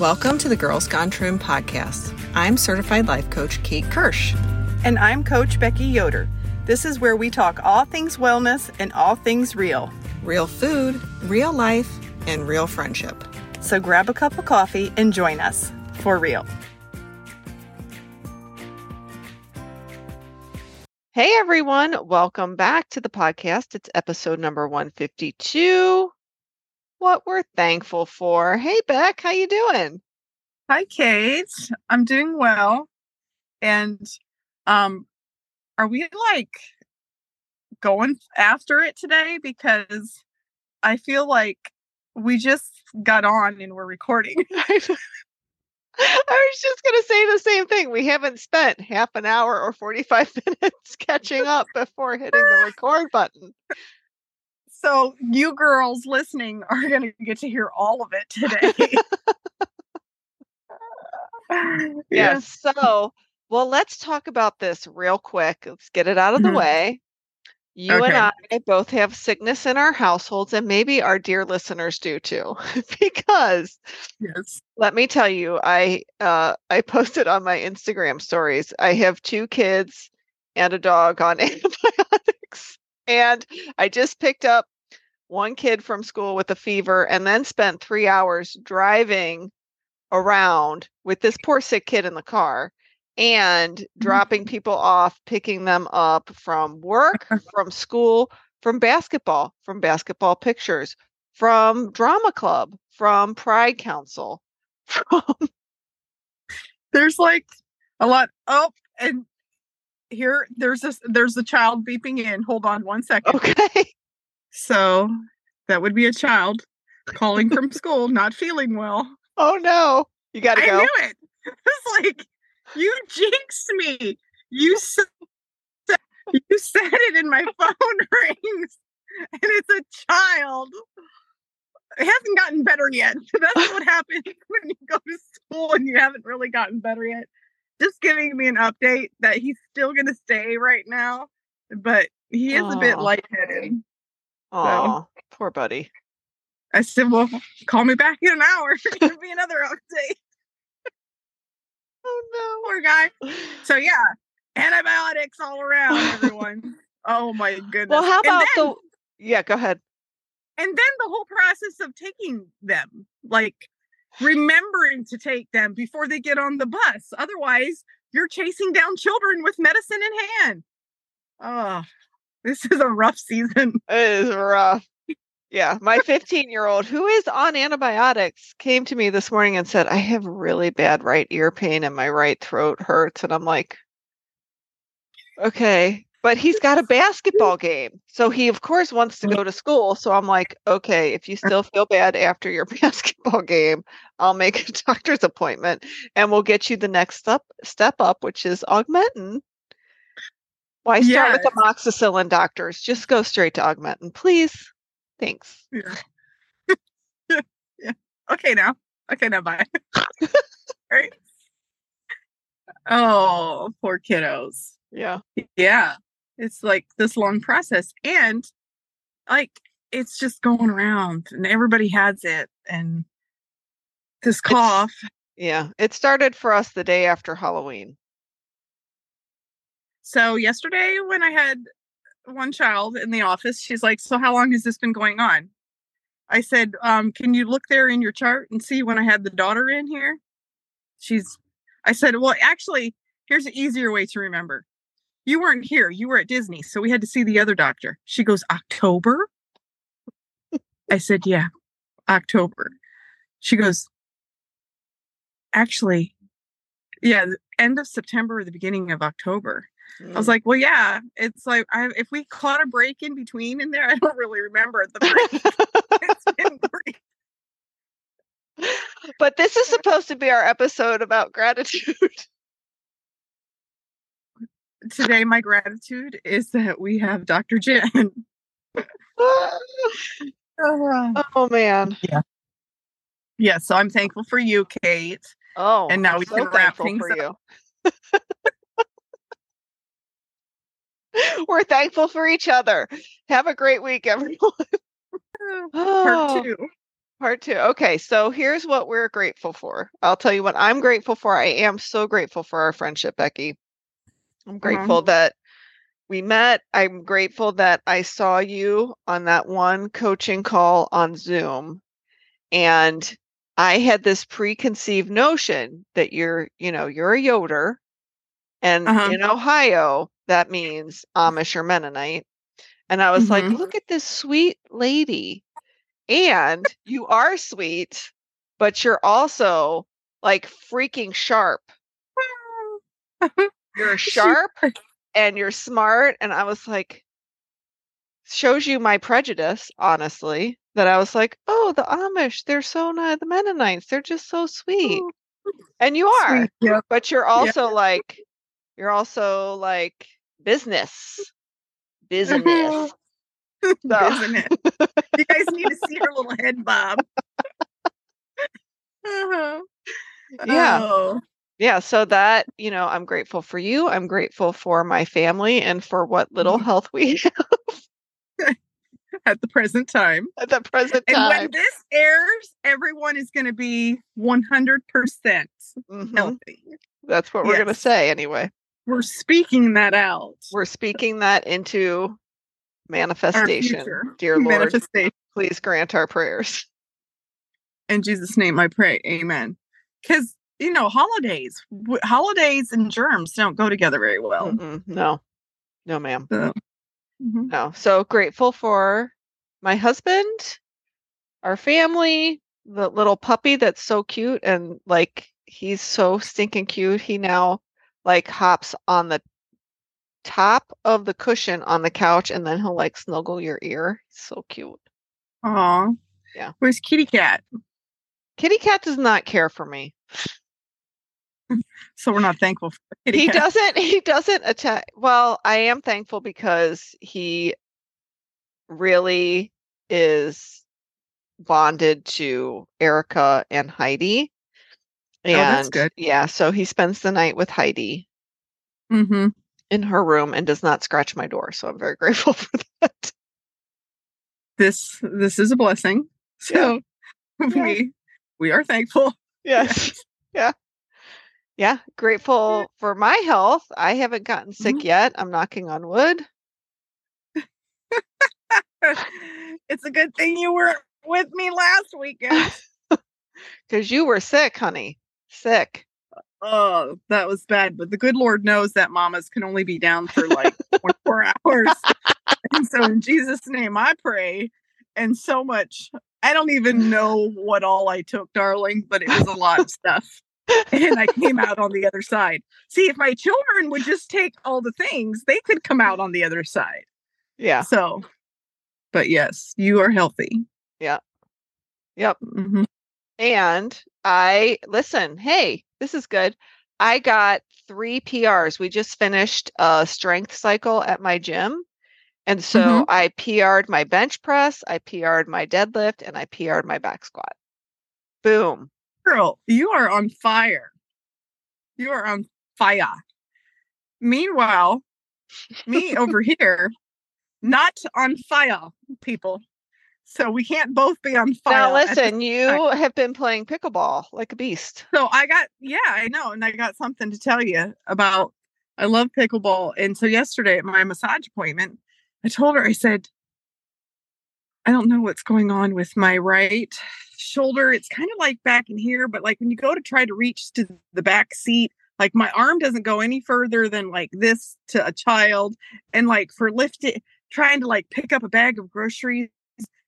Welcome to the Girls Gone Trim podcast. I'm certified life coach Kate Kirsch. And I'm Coach Becky Yoder. This is where we talk all things wellness and all things real. Real food, real life, and real friendship. So grab a cup of coffee and join us for real. Hey everyone, welcome back to the podcast. It's episode number 152. What we're thankful for. Hey Beck, how you doing? Hi Kate. I'm doing well. And um are we like going after it today because I feel like we just got on and we're recording. I was just going to say the same thing. We haven't spent half an hour or 45 minutes catching up before hitting the record button. So, you girls listening are going to get to hear all of it today. yes. So, well, let's talk about this real quick. Let's get it out of the Mhm. way. You and I both have sickness in our households, and maybe our dear listeners do too, because yes. let me tell you, I uh, I posted on my Instagram stories. I have two kids and a dog on antibiotics, and I just picked up one kid from school with a fever, and then spent three hours driving around with this poor sick kid in the car and dropping people off, picking them up from work, from school, from basketball, from basketball pictures, from drama club, from Pride Council, from There's like a lot. Oh, and here there's this there's a child beeping in. Hold on one second. okay. So that would be a child calling from school, not feeling well. Oh no, you got to I go. knew it. It's like you jinxed me. You said you said it, and my phone rings, and it's a child. It hasn't gotten better yet. That's what happens when you go to school and you haven't really gotten better yet. Just giving me an update that he's still going to stay right now, but he is a bit lightheaded. Oh, poor buddy. I said, "Well, call me back in an hour. Give me another update." Oh no. Poor guy. So yeah, antibiotics all around, everyone. oh my goodness. Well, how about then, the? Yeah, go ahead. and then the whole process of taking them, like remembering to take them before they get on the bus. Otherwise, you're chasing down children with medicine in hand. Oh, this is a rough season. It is rough. Yeah, my 15 year old who is on antibiotics came to me this morning and said, I have really bad right ear pain and my right throat hurts. And I'm like, okay. But he's got a basketball game. So he, of course, wants to mm. go to school. So I'm like, okay, if you uh-huh. still feel bad after your basketball game, I'll make a doctor's appointment and we'll get you the next step, step up, which is augmentin. Why start with amoxicillin, doctors? Just go straight to augmentin, please. Thanks. Yeah. yeah. Okay now. Okay now. Bye. right. Oh, poor kiddos. Yeah. Yeah. It's like this long process. And like it's just going around and everybody has it. And this cough. Yeah. It started for us the day after Halloween. So yesterday when I had one child in the office, she's like, So how long has this been going on? I said, um, can you look there in your chart and see when I had the daughter in here? She's I said, Well, actually, here's an easier way to remember. You weren't here, you were at Disney, so we had to see the other doctor. She goes, October? I said, Yeah, October. She goes, Actually, yeah, the end of September or the beginning of October. I was mm. like, well, yeah, it's like I, if we caught a break in between in there, I don't really remember the break. it's been great. but this is supposed to be our episode about gratitude. Today, my gratitude is that we have Dr. Jen. oh man. yeah, so I'm thankful for you, Kate. Oh, And now I'm we so can wrap thankful things for you. We're thankful for each other. Have a great week, everyone. Part two. Part two. Okay, so here's what we're grateful for. I'll tell you what I'm grateful for. I am so grateful for our friendship, Becky. I'm grateful that we met. I'm grateful that I saw you on that one coaching call on Zoom. And I had this preconceived notion that you're, you know, you're a Yoder. And Uh-huh. in Ohio, that means Amish or Mennonite. And I was like, Mhm. look at this sweet lady. And you are sweet, but you're also like freaking sharp. You're sharp and you're smart. And I was like, shows you my prejudice, honestly, that I was like, oh, the Amish, they're so nice. The Mennonites, they're just so sweet. And you are, Sweet, yep. but you're also like, you're also like business. Business. So- Isn't? You guys need to see her little head bob. Uh-huh. Yeah. Oh, yeah so that you know i'm grateful for you i'm grateful for my family and for what little Mhm. health we have at the present time. at the present time. And when this airs, everyone is going to be 100% Mhm. healthy. that's what we're going to say anyway We're speaking that out. we're speaking that into manifestation dear lord Manifestation. please grant our prayers In Jesus' name I pray. Amen. Because, you know, holidays, w- holidays and germs don't go together very well. Mm-mm, no no ma'am So, mhm. no so grateful for my husband our family the little puppy that's so cute and like he's so stinking cute he now like hops on the top of the cushion on the couch and then he'll like snuggle your ear he's so cute Aw. Yeah. Where's Kitty Cat? kitty cat does not care for me So we're not thankful for he Cat. doesn't he doesn't attack well i am thankful because he really is bonded to erica and heidi and Oh, that's good. yeah so he spends the night with heidi Mm-hmm. in her room and does not scratch my door so i'm very grateful for that This this is a blessing. So Yeah. we we are thankful. yes yeah yeah grateful for my health i haven't gotten sick Mhm. yet i'm knocking on wood it's a good thing you were with me last weekend. because you were sick honey sick oh, that was bad. But the good Lord knows that mamas can only be down for like 24 hours. and so in Jesus' name I pray. And so much. I don't even know what all I took, darling, but it was a lot of stuff. And I came out on the other side. See, if my children would just take all the things, they could come out on the other side. yeah So, but yes, you are healthy. Yeah. Yep Mhm. And I listen, hey, this is good. I got three PRs. We just finished a strength cycle at my gym. And so Mhm. I PR'd my bench press, I PR'd my deadlift, and I PR'd my back squat. Boom. Girl, you are on fire. You are on fire. Meanwhile, me over here, not on fire, people. So we can't both be on fire. Now listen, you have been playing pickleball like a beast. So I got, yeah, I know. And I got something to tell you about. I love pickleball. And so yesterday at my massage appointment, I told her, I said, I don't know what's going on with my right shoulder. It's kind of like back in here, but like when you go to try to reach to the back seat, like my arm doesn't go any further than like this to a child. And like for lifting, trying to like pick up a bag of groceries.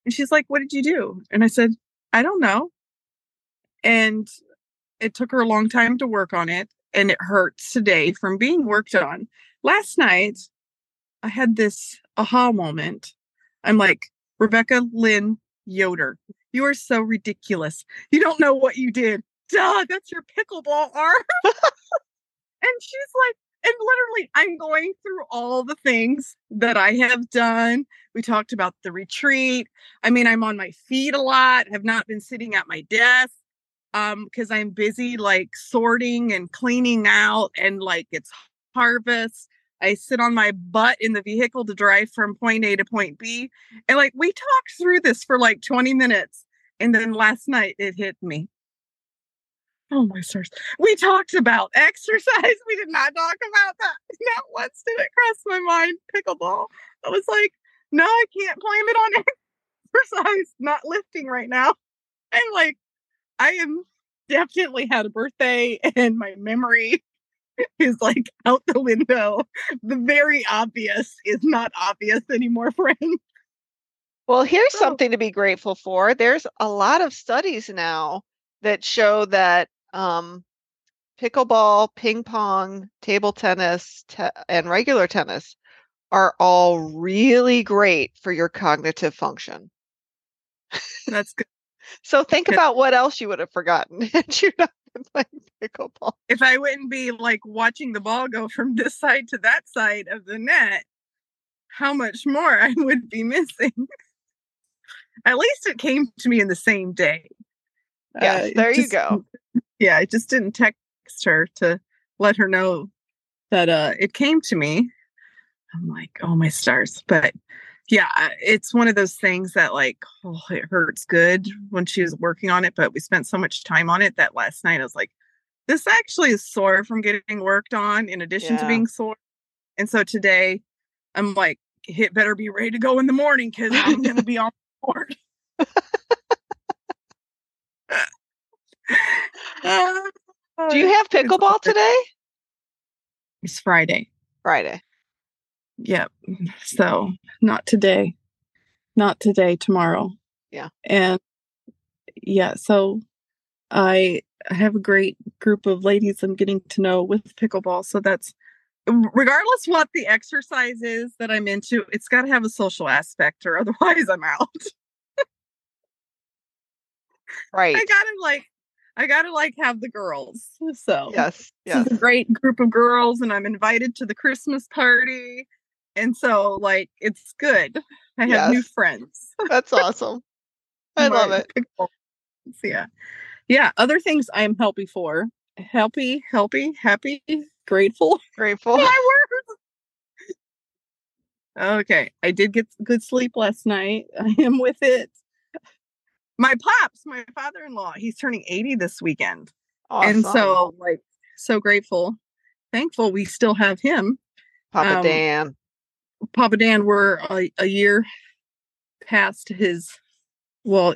And she's like, What did you do? And I said, I don't know. And it took her a long time to work on it. And it hurts today from being worked on. Last night, I had this aha moment. I'm like, Rebecca Lynn Yoder, you are so ridiculous. You don't know what you did. Duh, that's your pickleball arm. and she's like, and literally, I'm going through all the things that I have done. We talked about the retreat. I mean, I'm on my feet a lot, have not been sitting at my desk um because I'm busy like sorting and cleaning out and like it's harvest. I sit on my butt in the vehicle to drive from point A to point B. And like we talked through this for like 20 minutes And then last night it hit me. Oh my stars. We talked about exercise. We did not talk about that. Not once did it cross my mind. Pickleball. I was like, no, I can't blame it on exercise, not lifting right now. I'm like, I am definitely had a birthday and my memory is like out the window. The very obvious is not obvious anymore, friends. Well, here's So- something to be grateful for. There's a lot of studies now that show that um, pickleball, ping pong, table tennis, te- and regular tennis are all really great for your cognitive function. That's good. So think about what else you would have forgotten had you not playing pickleball. If I wouldn't be like watching the ball go from this side to that side of the net, how much more I would be missing. At least it came to me in the same day. Yeah, it there you go. Yeah, I just didn't text her to let her know that uh it came to me. I'm like, oh my stars. But yeah, uh, it's one of those things that like, oh, it hurts good when she was working on it, but we spent so much time on it that last night I was like, this actually is sore from getting worked on in addition to being sore. And so today I'm like, it better be ready to go in the morning because I'm gonna be on board. Do you have pickleball today? It's Friday. Friday. Yep. So not today. Not today, tomorrow. Yeah. And yeah, so I have a great group of ladies I'm getting to know with pickleball. So that's regardless what the exercise is that I'm into, it's got to have a social aspect or otherwise I'm out. Right. I gotta like, I gotta like have the girls. So Yes. this Yes. is a great group of girls, and I'm invited to the Christmas party, and so like it's good. I have new friends. That's awesome. I love it. yeah, yeah. Other things I'm happy for. Happy, healthy, happy, grateful. Grateful. My words. Okay, I did get good sleep last night. I am with it. My pops, my father-in-law, he's turning 80 this weekend. Awesome. And so like so grateful, thankful we still have him. Papa um, Dan. Papa Dan, we're a, a year past his well,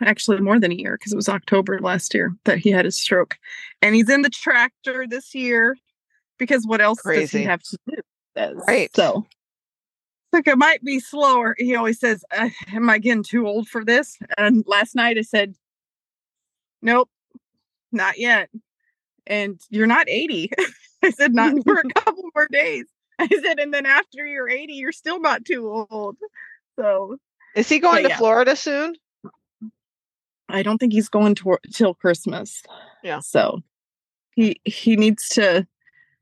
actually more than a year because it was October last year that he had his stroke. And he's in the tractor this year because what else does he have to do? Right. So like it might be slower. He always says, uh, Am I getting too old for this? And last night I said, Nope, not yet. And you're not 80. I said, Not for a couple more days. I said, And then after you're 80, you're still not too old. So Is he going to yeah. Florida soon? I don't think he's going to till Christmas. Yeah. So he he needs to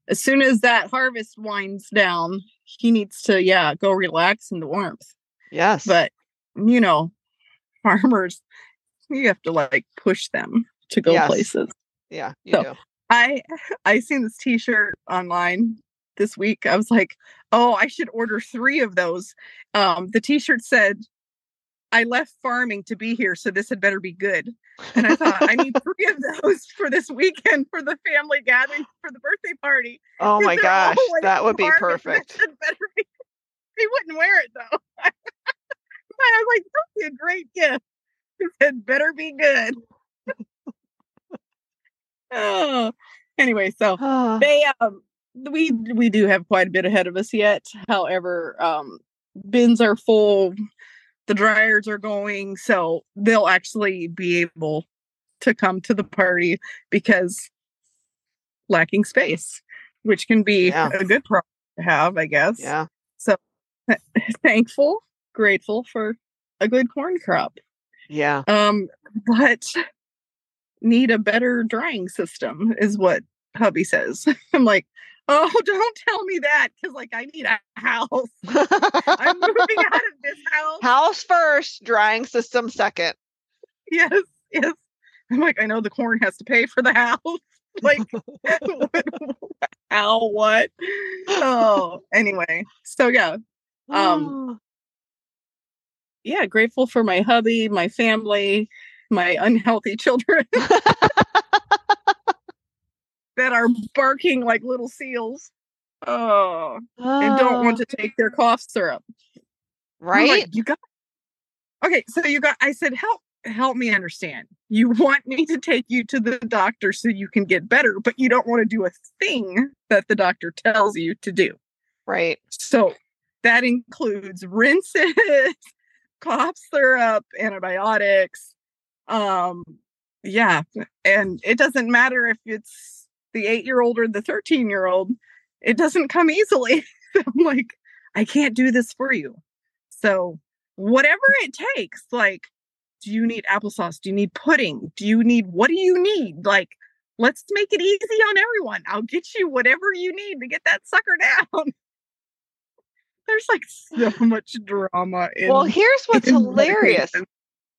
as soon as that harvest winds down, he needs to yeah, go relax in the warmth. Yes. But you know, farmers you have to like push them to go Yes. places. yeah, you so- do. I I seen this t-shirt online this week. I was like, "Oh, I should order 3 of those." Um the t-shirt said I left farming to be here, so this had better be good. And I thought I need 3 of those for this weekend for the family gathering for the birthday party. Oh my gosh, that would be perfect. Better be. He wouldn't wear it though. I was like, "That would be a great gift." It said, "Better be good." oh, anyway, so Ah, they um we we do have quite a bit ahead of us yet however um bins are full the dryers are going so they'll actually be able to come to the party because lacking space which can be Yeah. a good problem to have i guess yeah. So thankful grateful for a good corn crop Yeah. um but need a better drying system is what hubby says i'm like oh don't tell me that because like i need a house. I'm moving out of this house. House first, drying system second. yes yes. I'm like i know the corn has to pay for the house. Like how what? Oh anyway so yeah Um, Ah, yeah grateful for my hubby my family my unhealthy children that are barking like little seals. Oh, and don't want Oh, to take their cough syrup. I'm like, right? you got okay. So you got. I said, help, help me understand. You want me to take you to the doctor so you can get better, but you don't want to do a thing that the doctor tells you to do. Right. So that includes rinses, cough syrup, antibiotics. Um, yeah, and it doesn't matter if it's the eight year old or the 13 year old, it doesn't come easily. I'm like, I can't do this for you. So, whatever it takes, like, do you need applesauce? Do you need pudding? Do you need what do you need? Like, let's make it easy on everyone. I'll get you whatever you need to get that sucker down. There's like so much drama in Well, here's what's hilarious.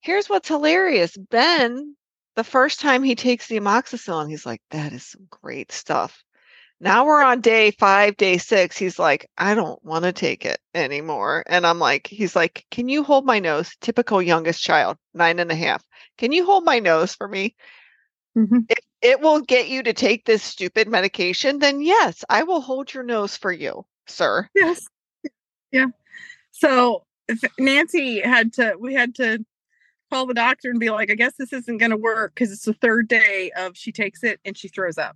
Here's what's hilarious. Ben, the first time he takes the amoxicillin, he's like, that is some great stuff. Now we're on day five, day six. He's like, I don't want to take it anymore. And I'm like, he's like, can you hold my nose? Typical youngest child, nine and a half. Can you hold my nose for me? Mhm. If it will get you to take this stupid medication, then yes, I will hold your nose for you, sir. Yes. Yeah. So Nancy had to, we had to call the doctor and be like, I guess this isn't going to work because it's the third day of she takes it and she throws up.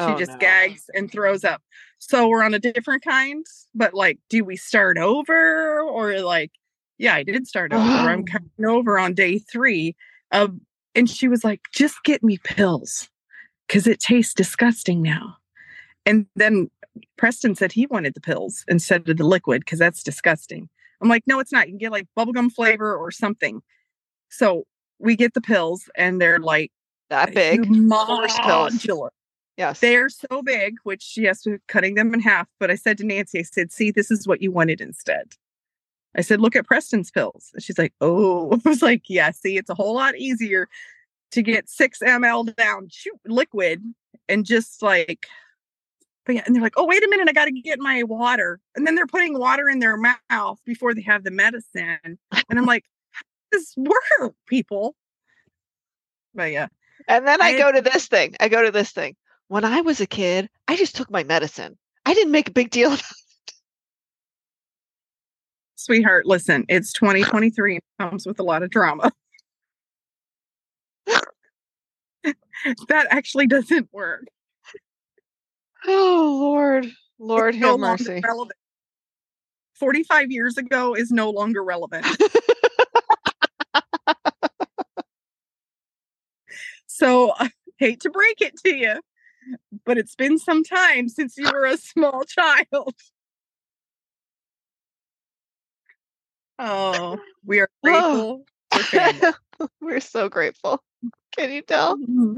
She Oh, just no. gags and throws up. So we're on a different kind, but like, do we start over or like, yeah, I did start over. I'm coming over on day three of, and she was like, just get me pills because it tastes disgusting now. And then Preston said he wanted the pills instead of the liquid because that's disgusting. I'm like, no, it's not. You can get like bubblegum flavor or something. So we get the pills and they're like That uh, big. Horse pills. modular. Yes. They're so big, which yes, we're cutting them in half. But I said to Nancy, I said, see, this is what you wanted instead. I said, look at Preston's pills. And she's like, oh, I was like, yeah, see, it's a whole lot easier to get six ml down shoot, liquid and just like, but yeah, and they're like, oh, wait a minute, I got to get my water. And then they're putting water in their mouth before they have the medicine. And I'm like, how does this work, people? But yeah, And then I, I- go to this thing. I go to this thing. When I was a kid, I just took my medicine. I didn't make a big deal about it. sweetheart, listen, it's 2023 and it comes with a lot of drama. that actually doesn't work. Oh Lord. Lord It's no have longer mercy. relevant. 45 years ago is no longer relevant. so I hate to break it to you, but it's been some time since you were a small child. Oh, we are Oh. grateful for. We're so grateful. Can you tell? Mm-hmm.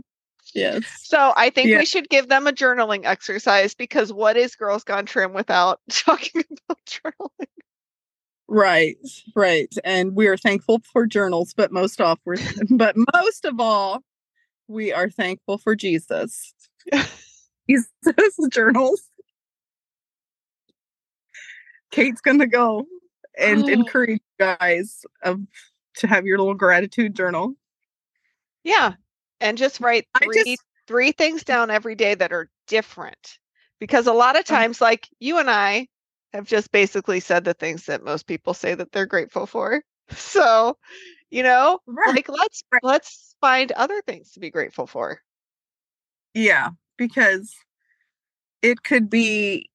Yes. So I think Yeah. we should give them a journaling exercise because what is Girls Gone Trim without talking about journaling? Right, right. And we are thankful for journals, but most off we're but most of all, we are thankful for Jesus. Jesus journals. Kate's gonna go and Oh. encourage you guys of to have your little gratitude journal. Yeah. And just write three just three things down every day that are different. Because a lot of Uh-huh. times, like you and I have just basically said the things that most people say that they're grateful for. So, you know, right. like let's Right. let's find other things to be grateful for. Yeah, because it could be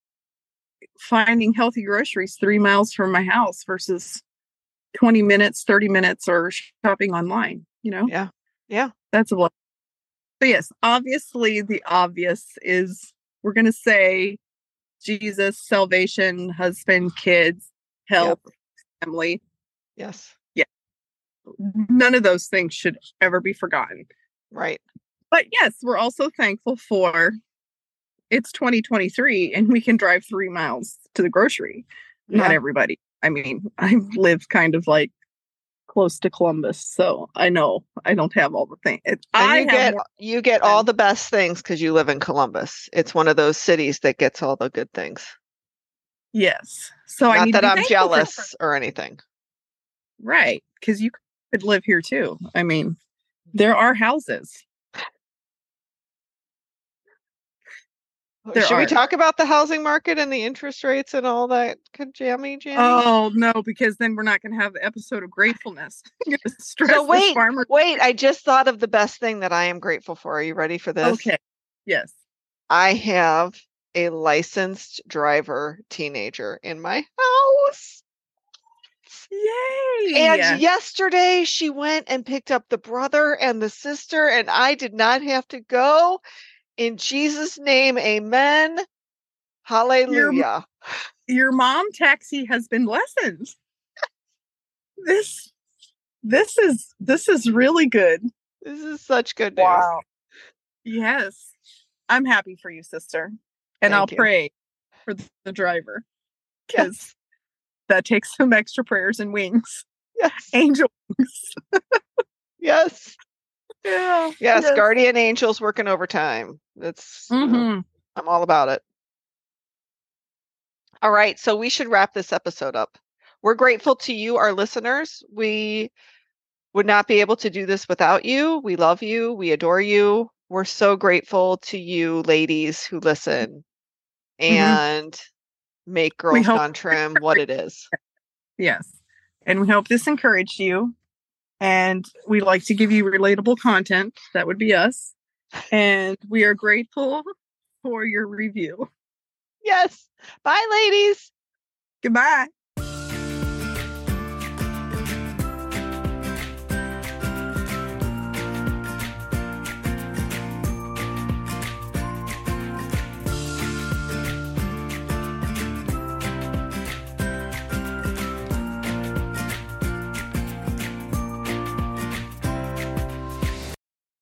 finding healthy groceries three miles from my house versus 20 minutes, 30 minutes, or shopping online, you know? Yeah. Yeah. That's a lot. But yes, obviously, the obvious is we're going to say Jesus, salvation, husband, kids, health, family. Yes. Yeah. None of those things should ever be forgotten. Right. But yes, we're also thankful for it's 2023 and we can drive three miles to the grocery. Not everybody. I mean, I live kind of like close to Columbus, so I know I don't have all the things. I get more, you get all the best things because you live in Columbus. It's one of those cities that gets all the good things. yes. So I Not that I'm jealous or anything. right? Because you could live here too. I mean, there are houses. There Should we talk about the housing market and the interest rates and all that jammy jammy? Oh no, because then we're not going to have the episode of gratefulness. So wait, farmer. wait, I just thought of the best thing that I am grateful for. Are you ready for this? Okay. Yes. I have a licensed driver teenager in my house. Yay. And yesterday she went and picked up the brother and the sister, and I did not have to go. In Jesus' name, amen. Hallelujah. your mom taxi has been lessened. This this is this is really good. This is such good news. Wow. Yes. I'm happy for you, sister. And I'll you. pray for the driver because Yes. that takes some extra prayers and wings. Yes. Angel wings. Yes. Yeah. Yes. Guardian angels working overtime. That's you know, Mhm. I'm all about it. All right, so we should wrap this episode up. We're grateful to you, our listeners. We would not be able to do this without you. We love you. We adore you. We're so grateful to you, ladies who listen and make Girls Gone Trim what it is. Yes. And we hope this encouraged you. And we like to give you relatable content. That would be us. And we are grateful for your review. Yes. Bye, ladies. Goodbye.